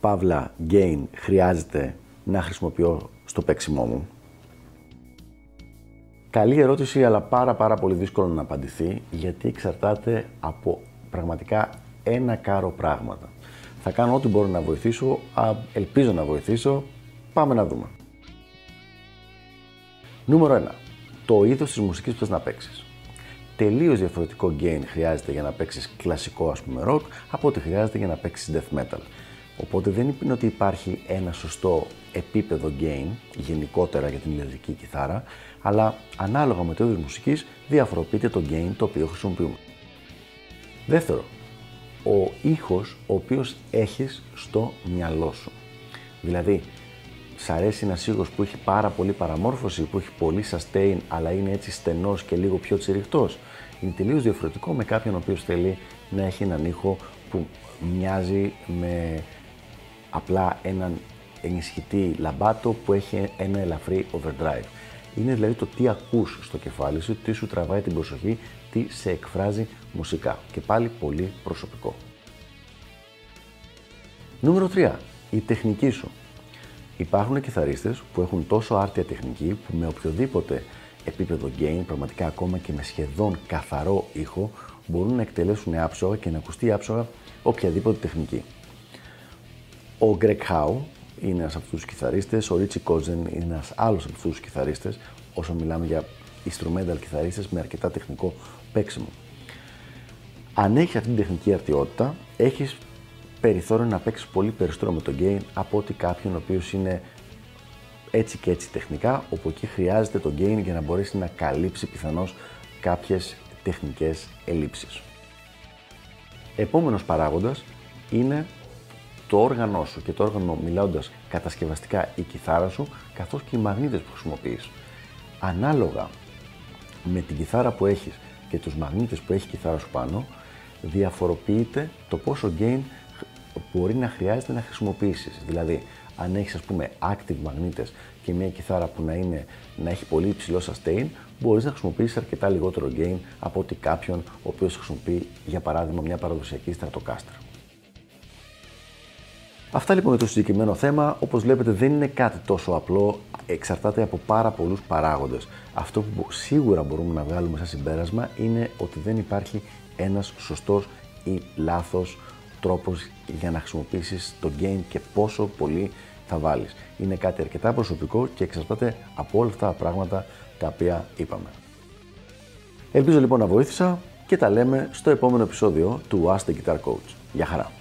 παύλα gain χρειάζεται να χρησιμοποιώ στο παίξιμό μου. Καλή ερώτηση, αλλά πάρα πάρα πολύ δύσκολο να απαντηθεί, γιατί εξαρτάται από πραγματικά ένα κάρο πράγματα. Θα κάνω ό,τι μπορώ να βοηθήσω, ελπίζω να βοηθήσω, πάμε να δούμε. Νούμερο 1. Το είδος της μουσικής που θες να παίξεις. Τελείως διαφορετικό gain χρειάζεται για να παίξεις κλασικό ας πούμε rock από ό,τι χρειάζεται για να παίξεις death metal. Οπότε δεν είναι ότι υπάρχει ένα σωστό επίπεδο gain γενικότερα για την ηλεκτρική κιθάρα, αλλά ανάλογα με το είδος μουσικής διαφοροποιείται το gain το οποίο χρησιμοποιούμε. Δεύτερο, ο ήχος ο οποίος έχεις στο μυαλό σου. Δηλαδή, σ' αρέσει ένας ήχος που έχει πάρα πολύ παραμόρφωση, που έχει πολύ sustain, αλλά είναι έτσι στενός και λίγο πιο τσιριχτός. Είναι τελείως διαφορετικό με κάποιον ο οποίος θέλει να έχει έναν ήχο που μοιάζει με απλά έναν ενισχυτή λαμπάτο που έχει ένα ελαφρύ overdrive. Είναι δηλαδή το τι ακούς στο κεφάλι σου, τι σου τραβάει την προσοχή, τι σε εκφράζει μουσικά. Και πάλι πολύ προσωπικό. Νούμερο 3. Η τεχνική σου. Υπάρχουν κιθαρίστες που έχουν τόσο άρτια τεχνική που με οποιοδήποτε επίπεδο gain, πραγματικά ακόμα και με σχεδόν καθαρό ήχο, μπορούν να εκτελέσουν άψογα και να ακουστεί άψογα οποιαδήποτε τεχνική. Ο Greg Howe είναι ένας από αυτούς τους κιθαρίστες, ο Richie Kozen είναι ένας άλλος από αυτούς τους κιθαρίστες, όσο μιλάμε για instrumental κιθαρίστες με αρκετά τεχνικό παίξιμο. Αν έχεις αυτή την τεχνική αρτιότητα, έχεις περιθώριο να παίξεις πολύ περισσότερο με το gain από ότι κάποιον ο οποίος είναι έτσι και έτσι τεχνικά, όπου εκεί χρειάζεται το gain για να μπορέσει να καλύψει πιθανώς κάποιες τεχνικές ελλείψεις. Επόμενος παράγοντας είναι το όργανό σου και το όργανο μιλώντας κατασκευαστικά η κιθάρα σου, καθώς και οι μαγνήτες που χρησιμοποιείς. Ανάλογα με την κιθάρα που έχεις και τους μαγνήτες που έχει η κιθάρα σου πάνω, διαφοροποιείται το πόσο gain μπορεί να χρειάζεται να χρησιμοποιήσεις. Δηλαδή, αν έχεις ας πούμε active μαγνήτες και μια κιθάρα που να, είναι, να έχει πολύ υψηλό sustain, μπορείς να χρησιμοποιήσεις αρκετά λιγότερο gain από ότι κάποιον ο οποίος χρησιμοποιεί για παράδειγμα μια παραδοσιακή Stratocaster. Αυτά λοιπόν για το συγκεκριμένο θέμα. Όπως βλέπετε δεν είναι κάτι τόσο απλό, εξαρτάται από πάρα πολλούς παράγοντες. Αυτό που σίγουρα μπορούμε να βγάλουμε σαν συμπέρασμα είναι ότι δεν υπάρχει ένας σωστός ή λάθος τρόπος για να χρησιμοποιήσεις το game και πόσο πολύ θα βάλεις. Είναι κάτι αρκετά προσωπικό και εξαρτάται από όλα αυτά τα πράγματα τα οποία είπαμε. Ελπίζω λοιπόν να βοήθησα και τα λέμε στο επόμενο επεισόδιο του Ask the Guitar Coach. Γεια χαρά!